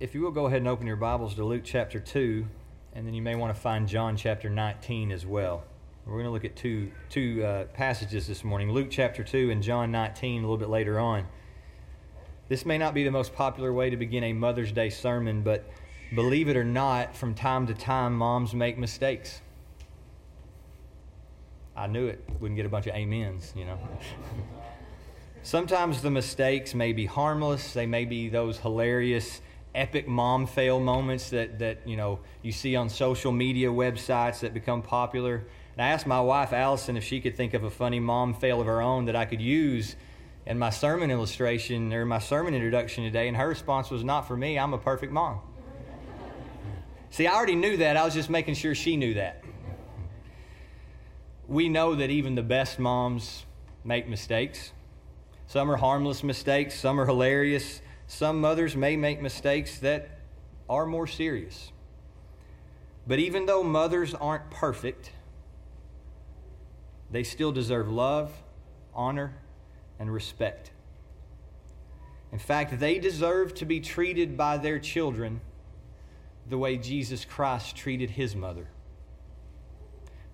if you will go ahead and open your Bibles to Luke chapter 2, and then you may want to find John chapter 19 as well. We're going to look at two, two uh, passages this morning Luke chapter 2 and John 19 a little bit later on. This may not be the most popular way to begin a Mother's Day sermon, but believe it or not, from time to time, moms make mistakes. I knew it. Wouldn't get a bunch of amens, you know. Sometimes the mistakes may be harmless, they may be those hilarious epic mom fail moments that, that you know you see on social media websites that become popular. And I asked my wife Allison if she could think of a funny mom fail of her own that I could use in my sermon illustration or my sermon introduction today, and her response was not for me. I'm a perfect mom. See, I already knew that. I was just making sure she knew that. We know that even the best moms make mistakes. Some are harmless mistakes, some are hilarious, some mothers may make mistakes that are more serious. But even though mothers aren't perfect, they still deserve love, honor, and respect. In fact, they deserve to be treated by their children the way Jesus Christ treated his mother.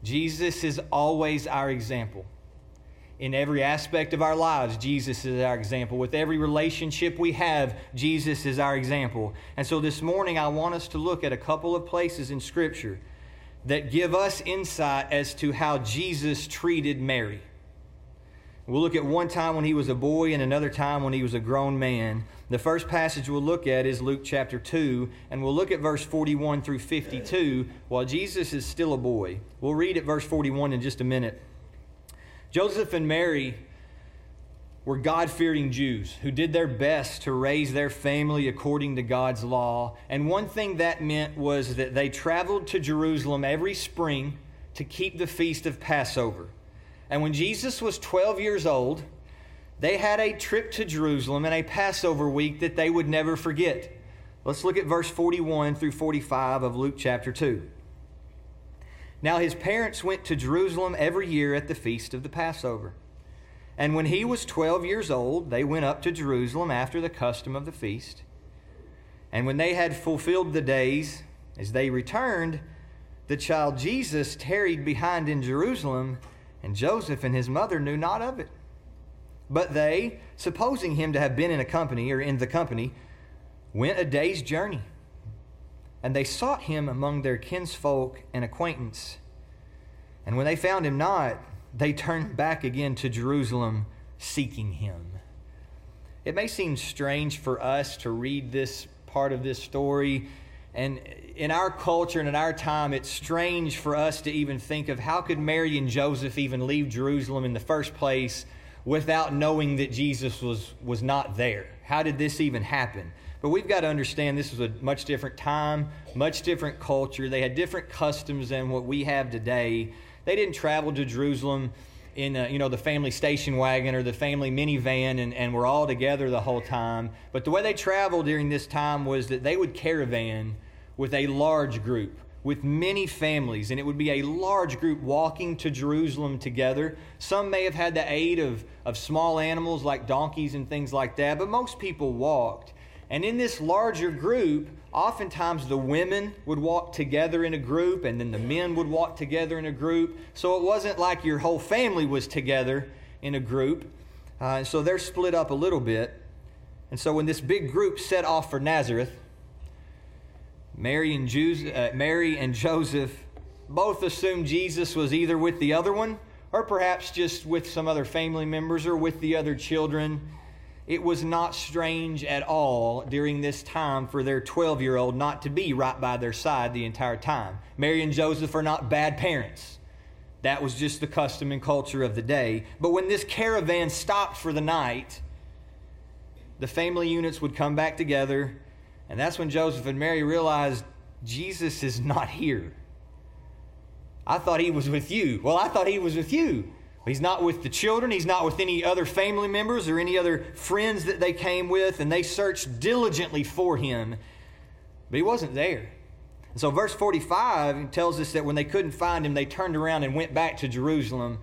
Jesus is always our example in every aspect of our lives, Jesus is our example. With every relationship we have, Jesus is our example. And so this morning, I want us to look at a couple of places in Scripture that give us insight as to how Jesus treated Mary. We'll look at one time when he was a boy and another time when he was a grown man. The first passage we'll look at is Luke chapter 2, and we'll look at verse 41 through 52 while Jesus is still a boy. We'll read at verse 41 in just a minute. Joseph and Mary were God fearing Jews who did their best to raise their family according to God's law. And one thing that meant was that they traveled to Jerusalem every spring to keep the feast of Passover. And when Jesus was 12 years old, they had a trip to Jerusalem and a Passover week that they would never forget. Let's look at verse 41 through 45 of Luke chapter 2. Now his parents went to Jerusalem every year at the feast of the Passover. And when he was 12 years old, they went up to Jerusalem after the custom of the feast. And when they had fulfilled the days, as they returned, the child Jesus tarried behind in Jerusalem, and Joseph and his mother knew not of it. But they, supposing him to have been in a company or in the company, went a day's journey and they sought him among their kinsfolk and acquaintance. And when they found him not, they turned back again to Jerusalem seeking him. It may seem strange for us to read this part of this story. And in our culture and in our time, it's strange for us to even think of how could Mary and Joseph even leave Jerusalem in the first place without knowing that Jesus was, was not there? How did this even happen? But we've got to understand this was a much different time, much different culture. They had different customs than what we have today. They didn't travel to Jerusalem in uh, you know the family station wagon or the family minivan and, and we're all together the whole time. But the way they traveled during this time was that they would caravan with a large group with many families, and it would be a large group walking to Jerusalem together. Some may have had the aid of, of small animals like donkeys and things like that, but most people walked. And in this larger group, oftentimes the women would walk together in a group, and then the men would walk together in a group. So it wasn't like your whole family was together in a group. Uh, so they're split up a little bit. And so when this big group set off for Nazareth, Mary and, Jews, uh, Mary and Joseph both assumed Jesus was either with the other one or perhaps just with some other family members or with the other children it was not strange at all during this time for their 12 year old not to be right by their side the entire time. Mary and Joseph are not bad parents. That was just the custom and culture of the day. But when this caravan stopped for the night, the family units would come back together, and that's when Joseph and Mary realized Jesus is not here. I thought he was with you. Well, I thought he was with you. He's not with the children. He's not with any other family members or any other friends that they came with, and they searched diligently for him, but he wasn't there. And so, verse 45 tells us that when they couldn't find him, they turned around and went back to Jerusalem.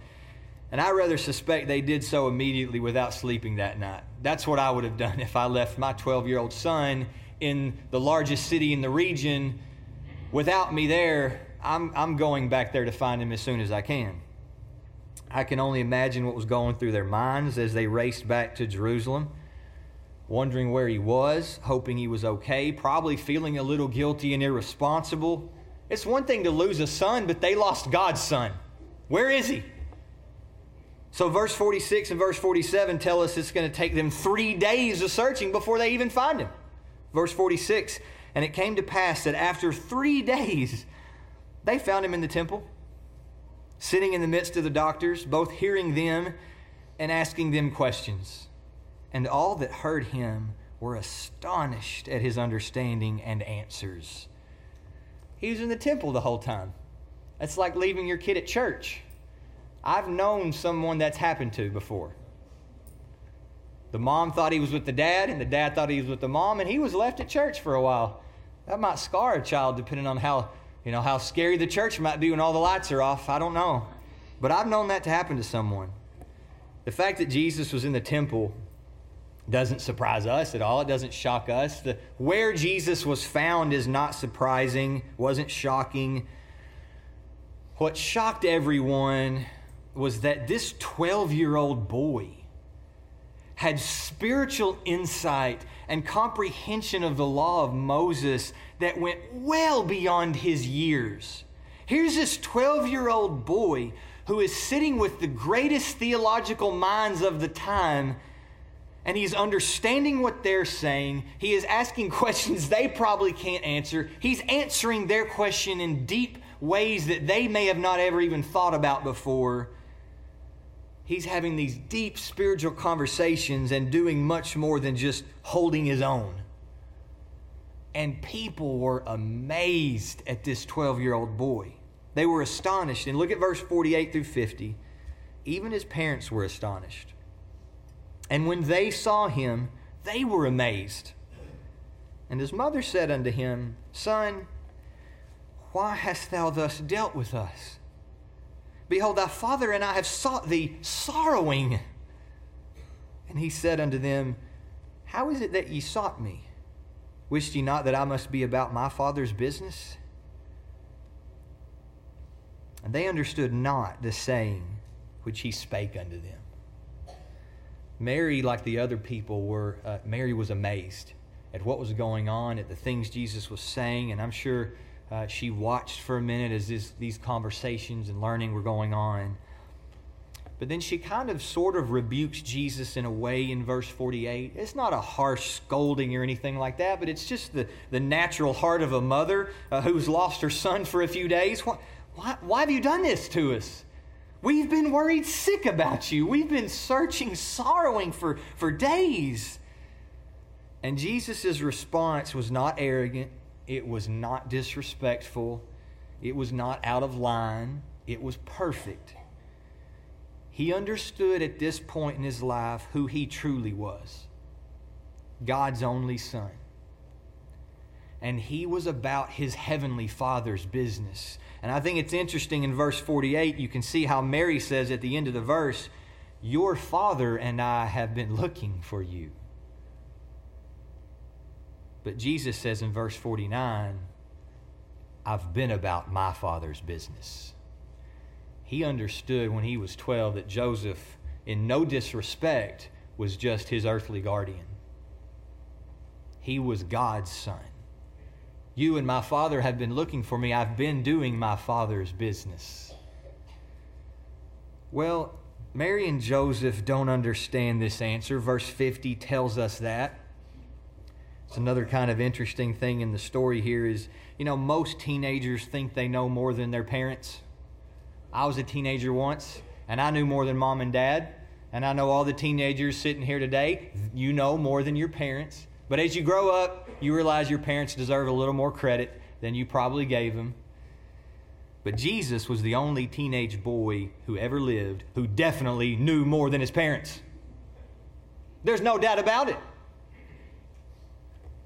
And I rather suspect they did so immediately without sleeping that night. That's what I would have done if I left my 12 year old son in the largest city in the region. Without me there, I'm, I'm going back there to find him as soon as I can. I can only imagine what was going through their minds as they raced back to Jerusalem, wondering where he was, hoping he was okay, probably feeling a little guilty and irresponsible. It's one thing to lose a son, but they lost God's son. Where is he? So, verse 46 and verse 47 tell us it's going to take them three days of searching before they even find him. Verse 46 And it came to pass that after three days, they found him in the temple sitting in the midst of the doctors, both hearing them and asking them questions. And all that heard him were astonished at his understanding and answers. He was in the temple the whole time. That's like leaving your kid at church. I've known someone that's happened to before. The mom thought he was with the dad, and the dad thought he was with the mom, and he was left at church for a while. That might scar a child depending on how you know, how scary the church might be when all the lights are off. I don't know. But I've known that to happen to someone. The fact that Jesus was in the temple doesn't surprise us at all. It doesn't shock us. The, where Jesus was found is not surprising, wasn't shocking. What shocked everyone was that this 12 year old boy had spiritual insight and comprehension of the law of Moses that went well beyond his years. Here's this 12 year old boy who is sitting with the greatest theological minds of the time, and he's understanding what they're saying. He is asking questions they probably can't answer. He's answering their question in deep ways that they may have not ever even thought about before. He's having these deep spiritual conversations and doing much more than just holding his own. And people were amazed at this 12 year old boy. They were astonished. And look at verse 48 through 50. Even his parents were astonished. And when they saw him, they were amazed. And his mother said unto him, Son, why hast thou thus dealt with us? Behold, thy father and I have sought thee sorrowing. And he said unto them, How is it that ye sought me? Wist ye not that I must be about my Father's business? And they understood not the saying which he spake unto them. Mary, like the other people, were uh, Mary was amazed at what was going on, at the things Jesus was saying, and I'm sure uh, she watched for a minute as this, these conversations and learning were going on. But then she kind of sort of rebukes Jesus in a way in verse 48. It's not a harsh scolding or anything like that, but it's just the, the natural heart of a mother uh, who's lost her son for a few days. Why, why, why have you done this to us? We've been worried sick about you. We've been searching, sorrowing for, for days. And Jesus' response was not arrogant, it was not disrespectful, it was not out of line, it was perfect. He understood at this point in his life who he truly was God's only Son. And he was about his heavenly Father's business. And I think it's interesting in verse 48, you can see how Mary says at the end of the verse, Your Father and I have been looking for you. But Jesus says in verse 49, I've been about my Father's business he understood when he was 12 that Joseph, in no disrespect, was just his earthly guardian. He was God's son. You and my father have been looking for me. I've been doing my father's business. Well, Mary and Joseph don't understand this answer. Verse 50 tells us that. It's another kind of interesting thing in the story here is, you know, most teenagers think they know more than their parents. I was a teenager once, and I knew more than mom and dad. And I know all the teenagers sitting here today, you know more than your parents. But as you grow up, you realize your parents deserve a little more credit than you probably gave them. But Jesus was the only teenage boy who ever lived who definitely knew more than his parents. There's no doubt about it.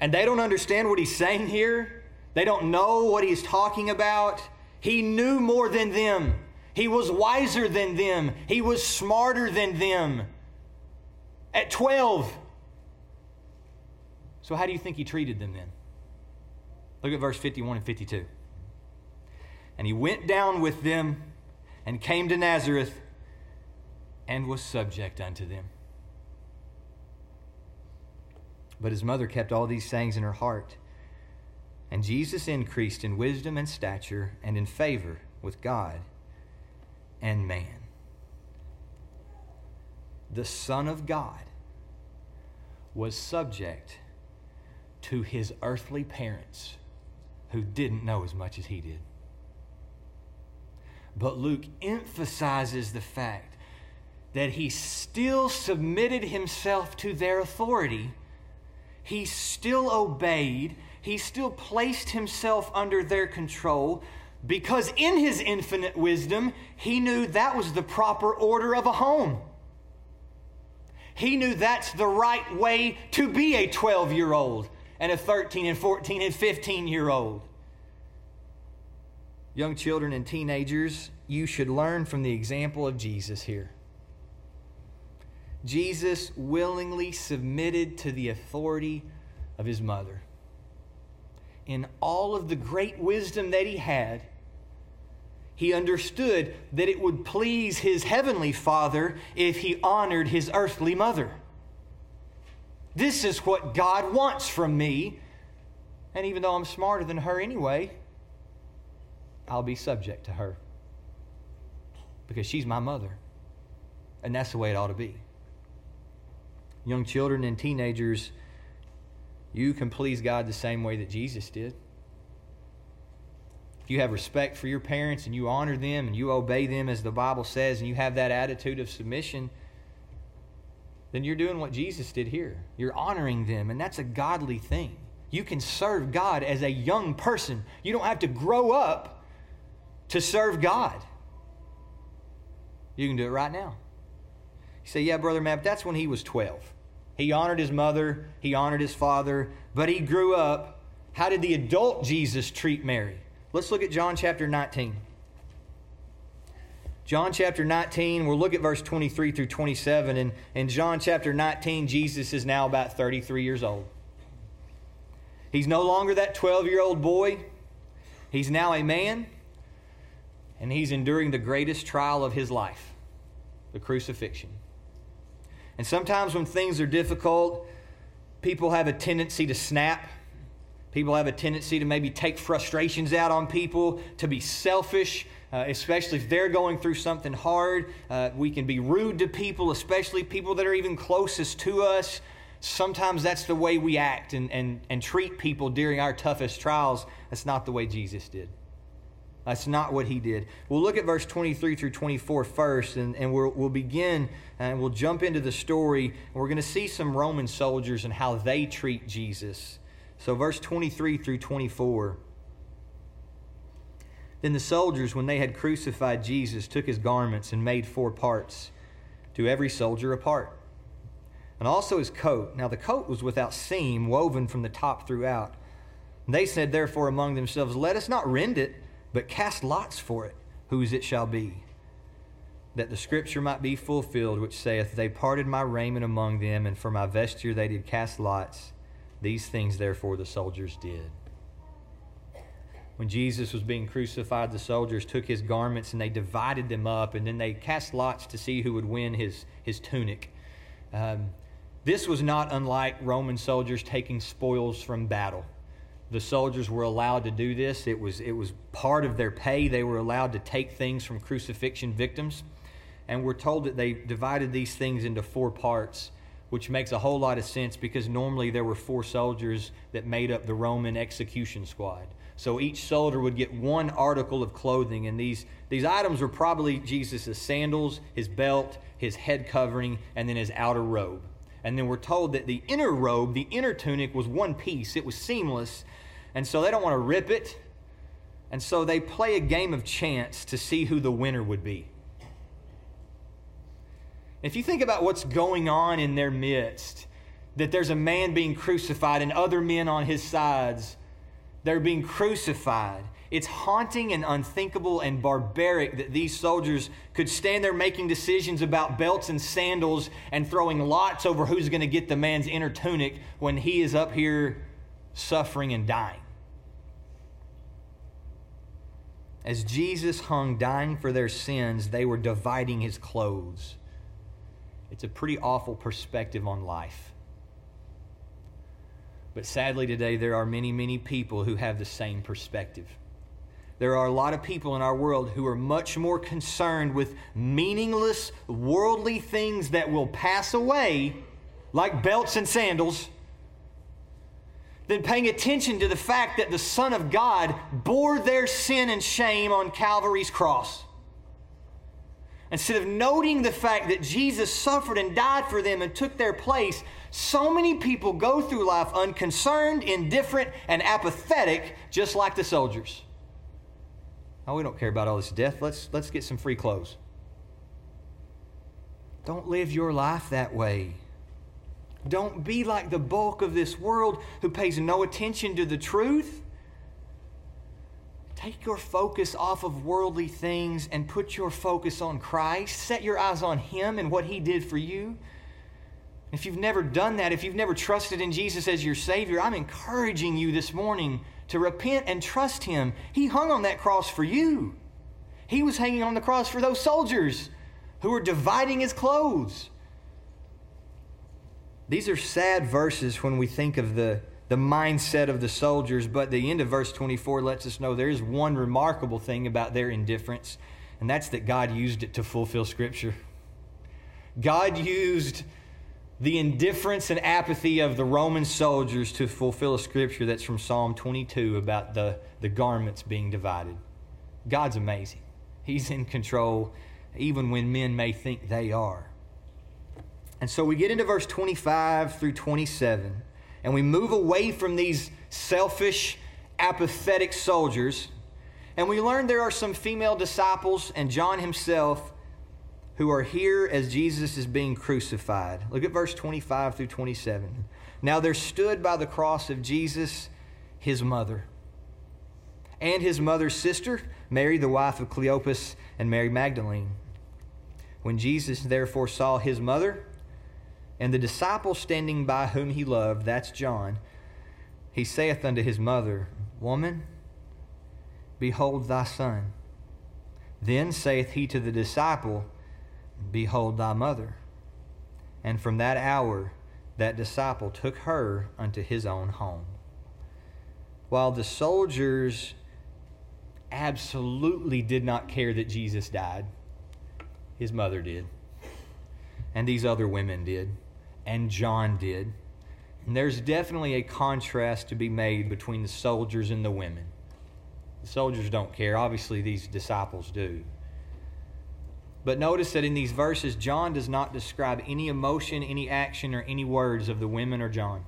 And they don't understand what he's saying here. They don't know what he's talking about. He knew more than them. He was wiser than them, he was smarter than them. At 12, So, how do you think he treated them then? Look at verse 51 and 52. And he went down with them and came to Nazareth and was subject unto them. But his mother kept all these sayings in her heart. And Jesus increased in wisdom and stature and in favor with God and man. The Son of God was subject to his earthly parents who didn't know as much as he did. But Luke emphasizes the fact that he still submitted himself to their authority, he still obeyed, he still placed himself under their control. Because in his infinite wisdom, he knew that was the proper order of a home. He knew that's the right way to be a 12 year old and a 13 and 14 and 15 year old. Young children and teenagers, you should learn from the example of Jesus here. Jesus willingly submitted to the authority of his mother. In all of the great wisdom that he had, he understood that it would please his heavenly father if he honored his earthly mother. This is what God wants from me. And even though I'm smarter than her anyway, I'll be subject to her because she's my mother. And that's the way it ought to be. Young children and teenagers, you can please God the same way that Jesus did. If you have respect for your parents and you honor them and you obey them as the Bible says and you have that attitude of submission, then you're doing what Jesus did here. You're honoring them, and that's a godly thing. You can serve God as a young person. You don't have to grow up to serve God. You can do it right now. You say, Yeah, Brother Matt, that's when he was 12. He honored his mother, he honored his father, but he grew up. How did the adult Jesus treat Mary? Let's look at John chapter 19. John chapter 19, we'll look at verse 23 through 27. And in John chapter 19, Jesus is now about 33 years old. He's no longer that 12 year old boy, he's now a man, and he's enduring the greatest trial of his life the crucifixion. And sometimes when things are difficult, people have a tendency to snap. People have a tendency to maybe take frustrations out on people, to be selfish, uh, especially if they're going through something hard. Uh, we can be rude to people, especially people that are even closest to us. Sometimes that's the way we act and, and, and treat people during our toughest trials. That's not the way Jesus did. That's not what he did. We'll look at verse 23 through 24 first, and, and we'll, we'll begin uh, and we'll jump into the story. And We're going to see some Roman soldiers and how they treat Jesus. So, verse 23 through 24. Then the soldiers, when they had crucified Jesus, took his garments and made four parts, to every soldier a part, and also his coat. Now the coat was without seam, woven from the top throughout. And they said, therefore, among themselves, Let us not rend it, but cast lots for it, whose it shall be. That the scripture might be fulfilled, which saith, They parted my raiment among them, and for my vesture they did cast lots. These things, therefore, the soldiers did. When Jesus was being crucified, the soldiers took his garments and they divided them up, and then they cast lots to see who would win his, his tunic. Um, this was not unlike Roman soldiers taking spoils from battle. The soldiers were allowed to do this. It was, it was part of their pay. They were allowed to take things from crucifixion victims. And we're told that they divided these things into four parts, which makes a whole lot of sense because normally there were four soldiers that made up the Roman execution squad. So each soldier would get one article of clothing, and these, these items were probably Jesus' sandals, his belt, his head covering, and then his outer robe. And then we're told that the inner robe, the inner tunic, was one piece, it was seamless, and so they don't want to rip it. And so they play a game of chance to see who the winner would be. If you think about what's going on in their midst, that there's a man being crucified and other men on his sides, They're being crucified. It's haunting and unthinkable and barbaric that these soldiers could stand there making decisions about belts and sandals and throwing lots over who's going to get the man's inner tunic when he is up here suffering and dying. As Jesus hung dying for their sins, they were dividing his clothes. It's a pretty awful perspective on life. But sadly, today, there are many, many people who have the same perspective. There are a lot of people in our world who are much more concerned with meaningless, worldly things that will pass away, like belts and sandals, than paying attention to the fact that the Son of God bore their sin and shame on Calvary's cross. Instead of noting the fact that Jesus suffered and died for them and took their place, so many people go through life unconcerned, indifferent, and apathetic, just like the soldiers. Oh, we don't care about all this death. Let's, let's get some free clothes. Don't live your life that way. Don't be like the bulk of this world who pays no attention to the truth. Take your focus off of worldly things and put your focus on Christ. Set your eyes on Him and what He did for you. If you've never done that, if you've never trusted in Jesus as your Savior, I'm encouraging you this morning to repent and trust Him. He hung on that cross for you. He was hanging on the cross for those soldiers who were dividing His clothes. These are sad verses when we think of the, the mindset of the soldiers, but the end of verse 24 lets us know there is one remarkable thing about their indifference, and that's that God used it to fulfill Scripture. God used the indifference and apathy of the Roman soldiers to fulfill a scripture that's from Psalm 22 about the, the garments being divided. God's amazing. He's in control even when men may think they are. And so we get into verse 25 through 27, and we move away from these selfish, apathetic soldiers, and we learn there are some female disciples and John himself who are here as Jesus is being crucified. Look at verse 25 through 27. Now there stood by the cross of Jesus his mother and his mother's sister, Mary, the wife of Cleophas, and Mary Magdalene. When Jesus therefore saw his mother, and the disciple standing by whom he loved, that's John, he saith unto his mother, Woman, behold thy son. Then saith he to the disciple, Behold thy mother. And from that hour, that disciple took her unto his own home. While the soldiers absolutely did not care that Jesus died, his mother did. And these other women did and John did. And there's definitely a contrast to be made between the soldiers and the women. The soldiers don't care. Obviously, these disciples do. But notice that in these verses, John does not describe any emotion, any action, or any words of the women or John.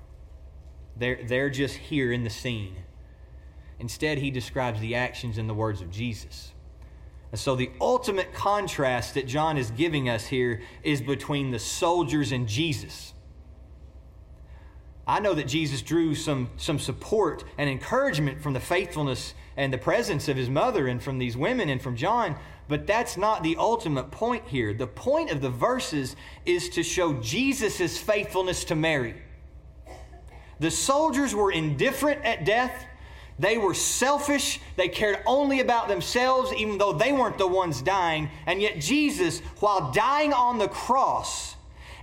They're, they're just here in the scene. Instead, he describes the actions and the words of Jesus. And so, the ultimate contrast that John is giving us here is between the soldiers and Jesus. I know that Jesus drew some, some support and encouragement from the faithfulness and the presence of his mother and from these women and from John, but that's not the ultimate point here. The point of the verses is to show Jesus' faithfulness to Mary. The soldiers were indifferent at death they were selfish. They cared only about themselves, even though they weren't the ones dying. And yet, Jesus, while dying on the cross,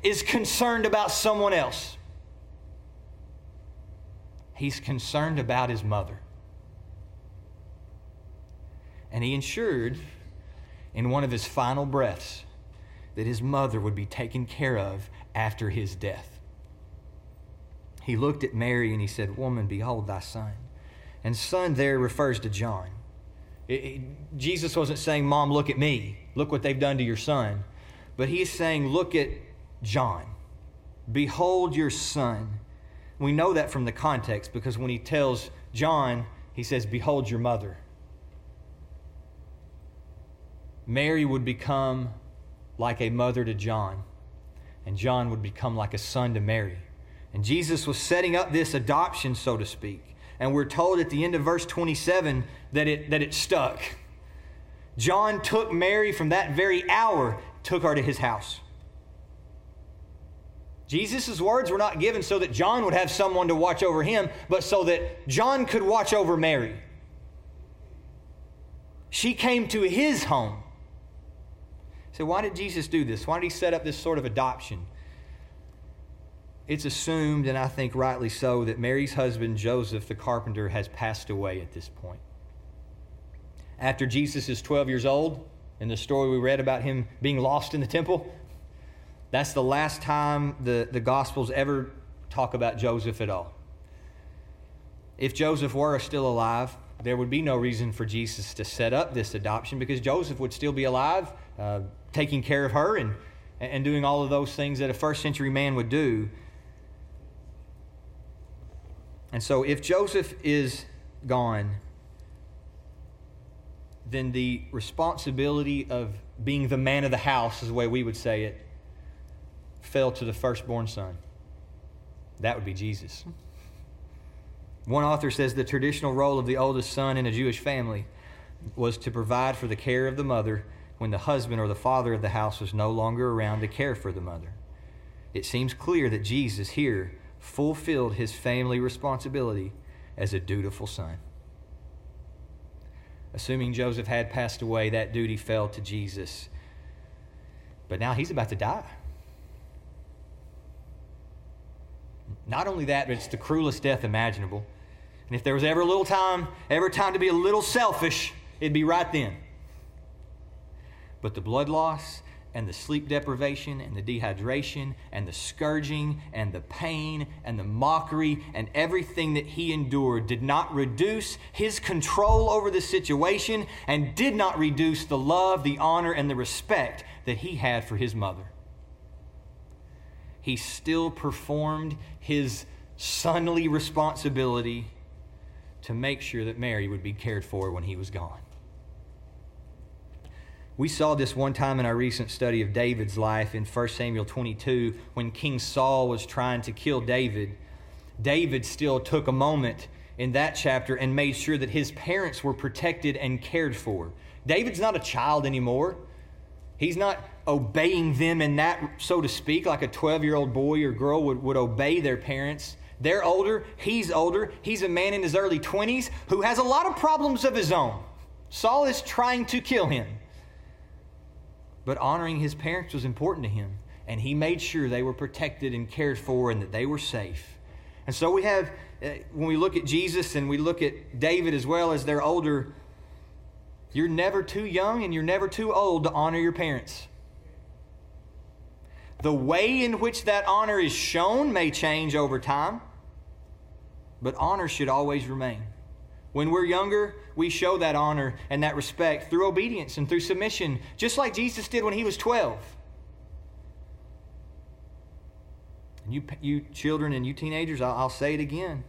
is concerned about someone else. He's concerned about his mother. And he ensured in one of his final breaths that his mother would be taken care of after his death. He looked at Mary and he said, Woman, behold thy son. And son there refers to John. It, it, Jesus wasn't saying, Mom, look at me. Look what they've done to your son. But he's saying, Look at John. Behold your son. We know that from the context because when he tells John, he says, Behold your mother. Mary would become like a mother to John, and John would become like a son to Mary. And Jesus was setting up this adoption, so to speak And we're told at the end of verse 27 that it, that it stuck. John took Mary from that very hour, took her to his house. Jesus' words were not given so that John would have someone to watch over him, but so that John could watch over Mary. She came to his home. So, why did Jesus do this? Why did he set up this sort of adoption? It's assumed, and I think rightly so, that Mary's husband, Joseph the carpenter, has passed away at this point. After Jesus is 12 years old, in the story we read about him being lost in the temple, that's the last time the, the Gospels ever talk about Joseph at all. If Joseph were still alive, there would be no reason for Jesus to set up this adoption because Joseph would still be alive, uh, taking care of her and, and doing all of those things that a first century man would do. And so, if Joseph is gone, then the responsibility of being the man of the house, is the way we would say it, fell to the firstborn son. That would be Jesus. One author says the traditional role of the oldest son in a Jewish family was to provide for the care of the mother when the husband or the father of the house was no longer around to care for the mother. It seems clear that Jesus here fulfilled his family responsibility as a dutiful son. Assuming Joseph had passed away, that duty fell to Jesus. But now he's about to die. Not only that, but it's the cruelest death imaginable. And if there was ever a little time, ever time to be a little selfish, it'd be right then. But the blood loss and the sleep deprivation and the dehydration and the scourging and the pain and the mockery and everything that he endured did not reduce his control over the situation and did not reduce the love, the honor, and the respect that he had for his mother he still performed his sonly responsibility to make sure that Mary would be cared for when he was gone. We saw this one time in our recent study of David's life in 1 Samuel 22 when King Saul was trying to kill David. David still took a moment in that chapter and made sure that his parents were protected and cared for. David's not a child anymore. He's not obeying them in that, so to speak, like a 12 year old boy or girl would, would obey their parents. They're older, he's older. He's a man in his early 20s who has a lot of problems of his own. Saul is trying to kill him. But honoring his parents was important to him, and he made sure they were protected and cared for and that they were safe. And so we have, uh, when we look at Jesus and we look at David as well as they're older, you're never too young and you're never too old to honor your parents. The way in which that honor is shown may change over time, but honor should always remain. When we're younger, we show that honor and that respect through obedience and through submission, just like Jesus did when he was 12. And you, you children and you teenagers, I'll, I'll say it again.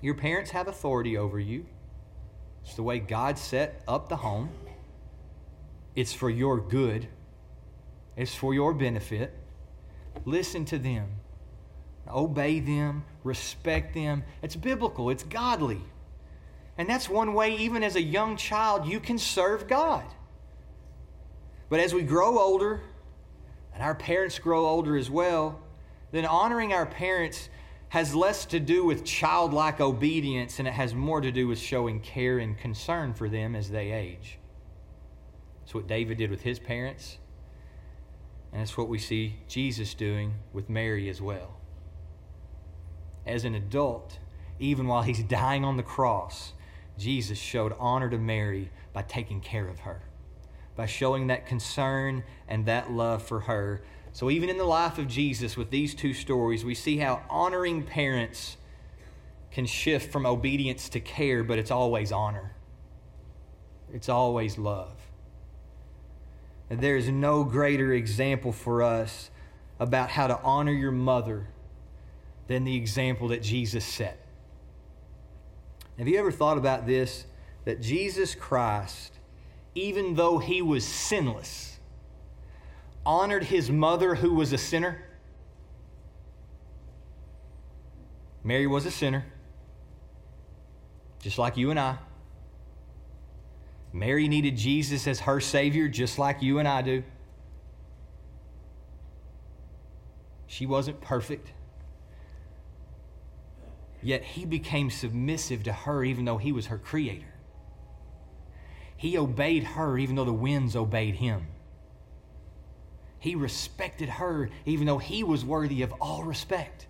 Your parents have authority over you. It's the way God set up the home. It's for your good. It's for your benefit. Listen to them, obey them, respect them. It's biblical, it's godly. And that's one way, even as a young child, you can serve God. But as we grow older, and our parents grow older as well, then honoring our parents has less to do with childlike obedience and it has more to do with showing care and concern for them as they age. That's what David did with his parents. And that's what we see Jesus doing with Mary as well. As an adult, even while he's dying on the cross, Jesus showed honor to Mary by taking care of her, by showing that concern and that love for her. So, even in the life of Jesus, with these two stories, we see how honoring parents can shift from obedience to care, but it's always honor, it's always love. And there is no greater example for us about how to honor your mother than the example that Jesus set. Have you ever thought about this? That Jesus Christ, even though he was sinless, honored his mother who was a sinner? Mary was a sinner. just like you and I. Mary needed Jesus as her Savior, just like you and I do. She wasn't perfect. Yet he became submissive to her, even though he was her creator. He obeyed her, even though the winds obeyed him. He respected her, even though he was worthy of all respect.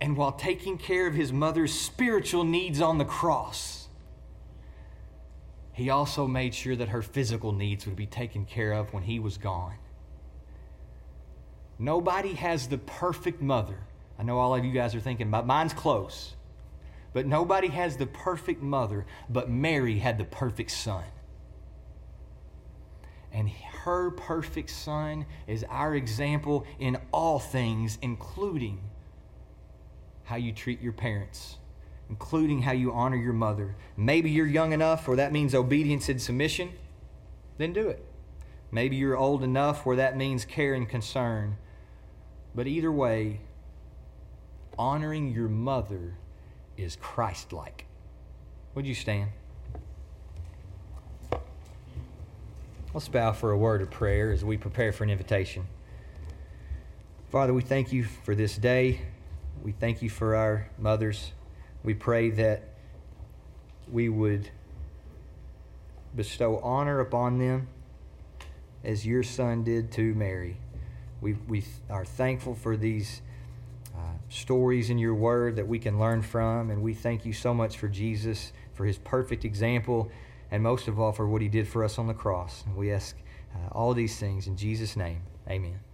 And while taking care of his mother's spiritual needs on the cross, he also made sure that her physical needs would be taken care of when he was gone. Nobody has the perfect mother. I know all of you guys are thinking, but mine's close. But nobody has the perfect mother, but Mary had the perfect son. And her perfect son is our example in all things, including how you treat your parents, including how you honor your mother. Maybe you're young enough where that means obedience and submission, then do it. Maybe you're old enough where that means care and concern. But either way, honoring your mother is Christ like. Would you stand? Let's bow for a word of prayer as we prepare for an invitation. Father, we thank you for this day. We thank you for our mothers. We pray that we would bestow honor upon them as your son did to Mary. We, we are thankful for these uh, stories in your word that we can learn from, and we thank you so much for Jesus, for his perfect example, and most of all for what he did for us on the cross. And we ask uh, all these things in Jesus' name. Amen.